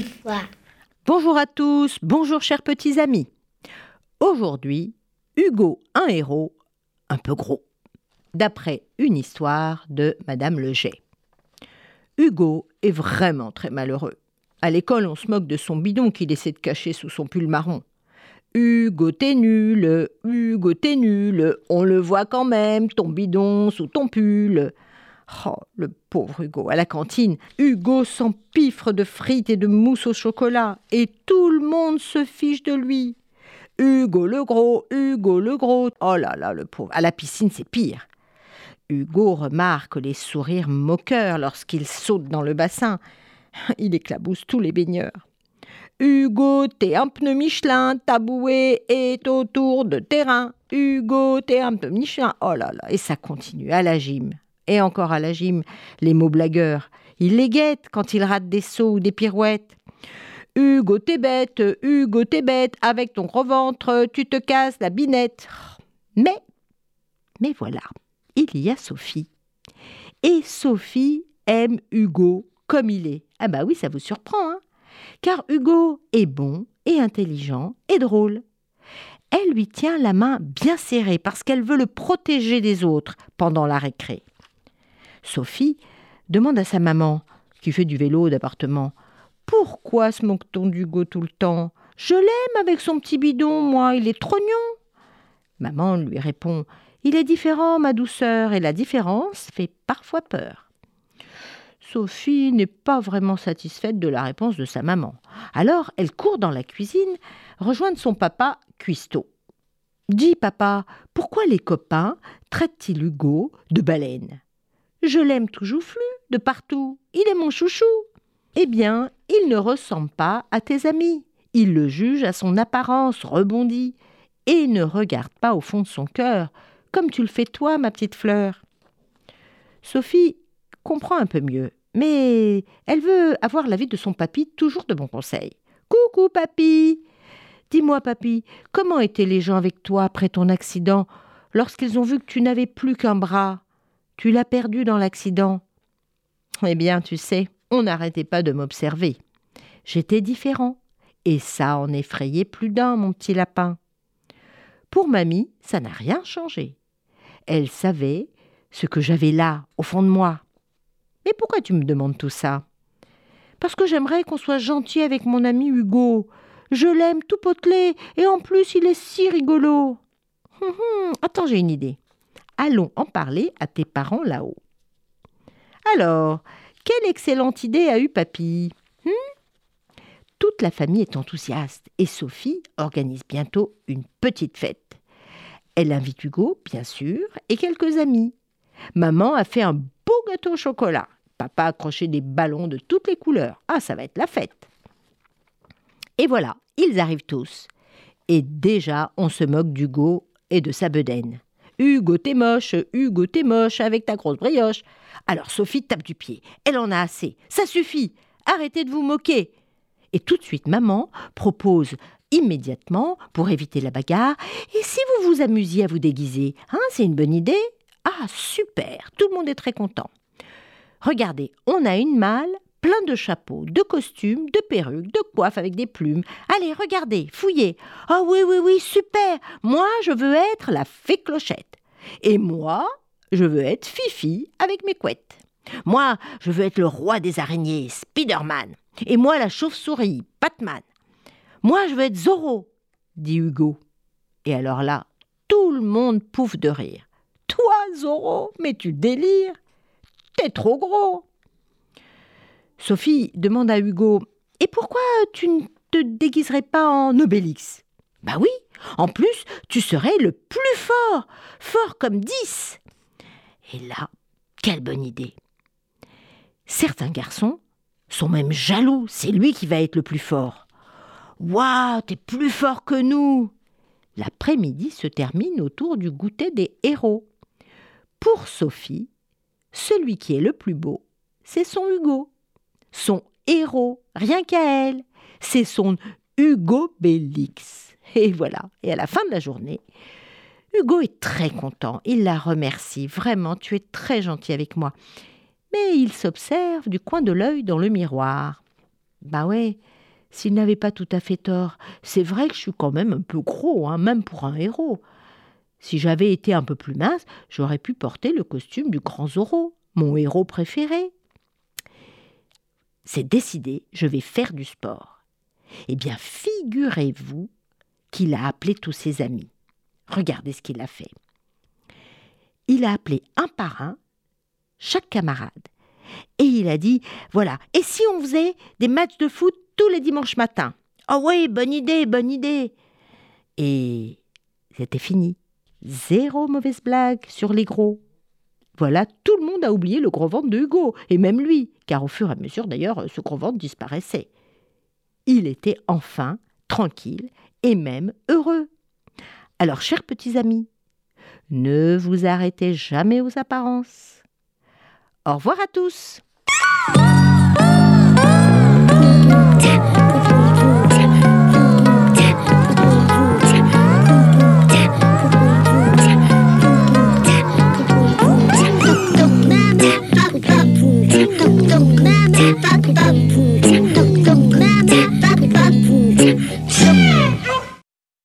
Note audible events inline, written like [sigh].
fois. Bonjour à tous, bonjour chers petits amis. Aujourd'hui, Hugo, un héros, un peu gros, d'après une histoire de Madame Leger. Hugo est vraiment très malheureux. À l'école, on se moque de son bidon qu'il essaie de cacher sous son pull marron. Hugo, t'es nul, Hugo, t'es nul, on le voit quand même, ton bidon sous ton pull. Oh, le pauvre Hugo, à la cantine, Hugo s'empiffre de frites et de mousse au chocolat, et tout le monde se fiche de lui. Hugo le gros, Hugo le gros. Oh là là, le pauvre. À la piscine, c'est pire. Hugo remarque les sourires moqueurs lorsqu'il saute dans le bassin. [laughs] Il éclabousse tous les baigneurs. Hugo, t'es un pneu Michelin, ta bouée est autour de terrain. Hugo, t'es un pneu Michelin. Oh là là, et ça continue à la gym. Et encore à la gym, les mots blagueurs. Il les guette quand il rate des sauts ou des pirouettes. Hugo, t'es bête, Hugo, t'es bête, avec ton gros ventre, tu te casses la binette. Mais, mais voilà, il y a Sophie. Et Sophie aime Hugo comme il est. Ah bah oui, ça vous surprend, hein Car Hugo est bon et intelligent et drôle. Elle lui tient la main bien serrée parce qu'elle veut le protéger des autres pendant la récré. Sophie demande à sa maman, qui fait du vélo d'appartement, Pourquoi se moque-t-on d'Hugo tout le temps? Je l'aime avec son petit bidon, moi, il est trognon. Maman lui répond Il est différent, ma douceur, et la différence fait parfois peur. Sophie n'est pas vraiment satisfaite de la réponse de sa maman. Alors elle court dans la cuisine rejoindre son papa cuistot. Dis, papa, pourquoi les copains traitent-ils Hugo de baleine? Je l'aime tout joufflu, de partout. Il est mon chouchou. Eh bien, il ne ressemble pas à tes amis. Il le juge à son apparence rebondie et ne regarde pas au fond de son cœur, comme tu le fais toi, ma petite fleur. Sophie comprend un peu mieux, mais elle veut avoir l'avis de son papy toujours de bons conseils. Coucou, papy Dis-moi, papy, comment étaient les gens avec toi après ton accident, lorsqu'ils ont vu que tu n'avais plus qu'un bras? Tu l'as perdu dans l'accident. Eh bien, tu sais, on n'arrêtait pas de m'observer. J'étais différent, et ça en effrayait plus d'un, mon petit lapin. Pour mamie, ça n'a rien changé. Elle savait ce que j'avais là, au fond de moi. Mais pourquoi tu me demandes tout ça? Parce que j'aimerais qu'on soit gentil avec mon ami Hugo. Je l'aime tout potelé, et en plus il est si rigolo. Hum, hum, attends, j'ai une idée. Allons en parler à tes parents là-haut. Alors, quelle excellente idée a eu papy hmm? Toute la famille est enthousiaste et Sophie organise bientôt une petite fête. Elle invite Hugo, bien sûr, et quelques amis. Maman a fait un beau gâteau au chocolat. Papa a accroché des ballons de toutes les couleurs. Ah, ça va être la fête. Et voilà, ils arrivent tous. Et déjà, on se moque d'Hugo et de sa bedaine. Hugo, t'es moche, Hugo, t'es moche avec ta grosse brioche. Alors Sophie tape du pied. Elle en a assez. Ça suffit. Arrêtez de vous moquer. Et tout de suite, maman propose immédiatement, pour éviter la bagarre, et si vous vous amusiez à vous déguiser Hein, c'est une bonne idée Ah, super Tout le monde est très content. Regardez, on a une malle plein de chapeaux, de costumes, de perruques, de coiffes avec des plumes. Allez, regardez, fouillez. Ah oh, oui, oui, oui, super. Moi, je veux être la fée clochette. Et moi, je veux être Fifi avec mes couettes. Moi, je veux être le roi des araignées, Spiderman. Et moi, la chauve-souris, Batman. Moi, je veux être Zorro, dit Hugo. Et alors là, tout le monde pouffe de rire. Toi, Zorro, mais tu délires. T'es trop gros. Sophie demande à Hugo Et pourquoi tu ne te déguiserais pas en Obélix? Bah oui, en plus, tu serais le plus fort, fort comme dix. Et là, quelle bonne idée Certains garçons sont même jaloux, c'est lui qui va être le plus fort. Waouh, t'es plus fort que nous L'après-midi se termine autour du goûter des héros. Pour Sophie, celui qui est le plus beau, c'est son Hugo son héros, rien qu'à elle. C'est son Hugo Bélix. Et voilà. Et à la fin de la journée, Hugo est très content. Il la remercie. Vraiment, tu es très gentil avec moi. Mais il s'observe du coin de l'œil dans le miroir. Bah ouais, s'il n'avait pas tout à fait tort, c'est vrai que je suis quand même un peu gros, hein, même pour un héros. Si j'avais été un peu plus mince, j'aurais pu porter le costume du grand Zorro, mon héros préféré. C'est décidé, je vais faire du sport. Eh bien, figurez-vous qu'il a appelé tous ses amis. Regardez ce qu'il a fait. Il a appelé un par un chaque camarade. Et il a dit Voilà, et si on faisait des matchs de foot tous les dimanches matins? Oh oui, bonne idée, bonne idée Et c'était fini. Zéro mauvaise blague sur les gros. Voilà, tout le monde a oublié le gros ventre de Hugo, et même lui, car au fur et à mesure d'ailleurs, ce gros ventre disparaissait. Il était enfin tranquille et même heureux. Alors, chers petits amis, ne vous arrêtez jamais aux apparences. Au revoir à tous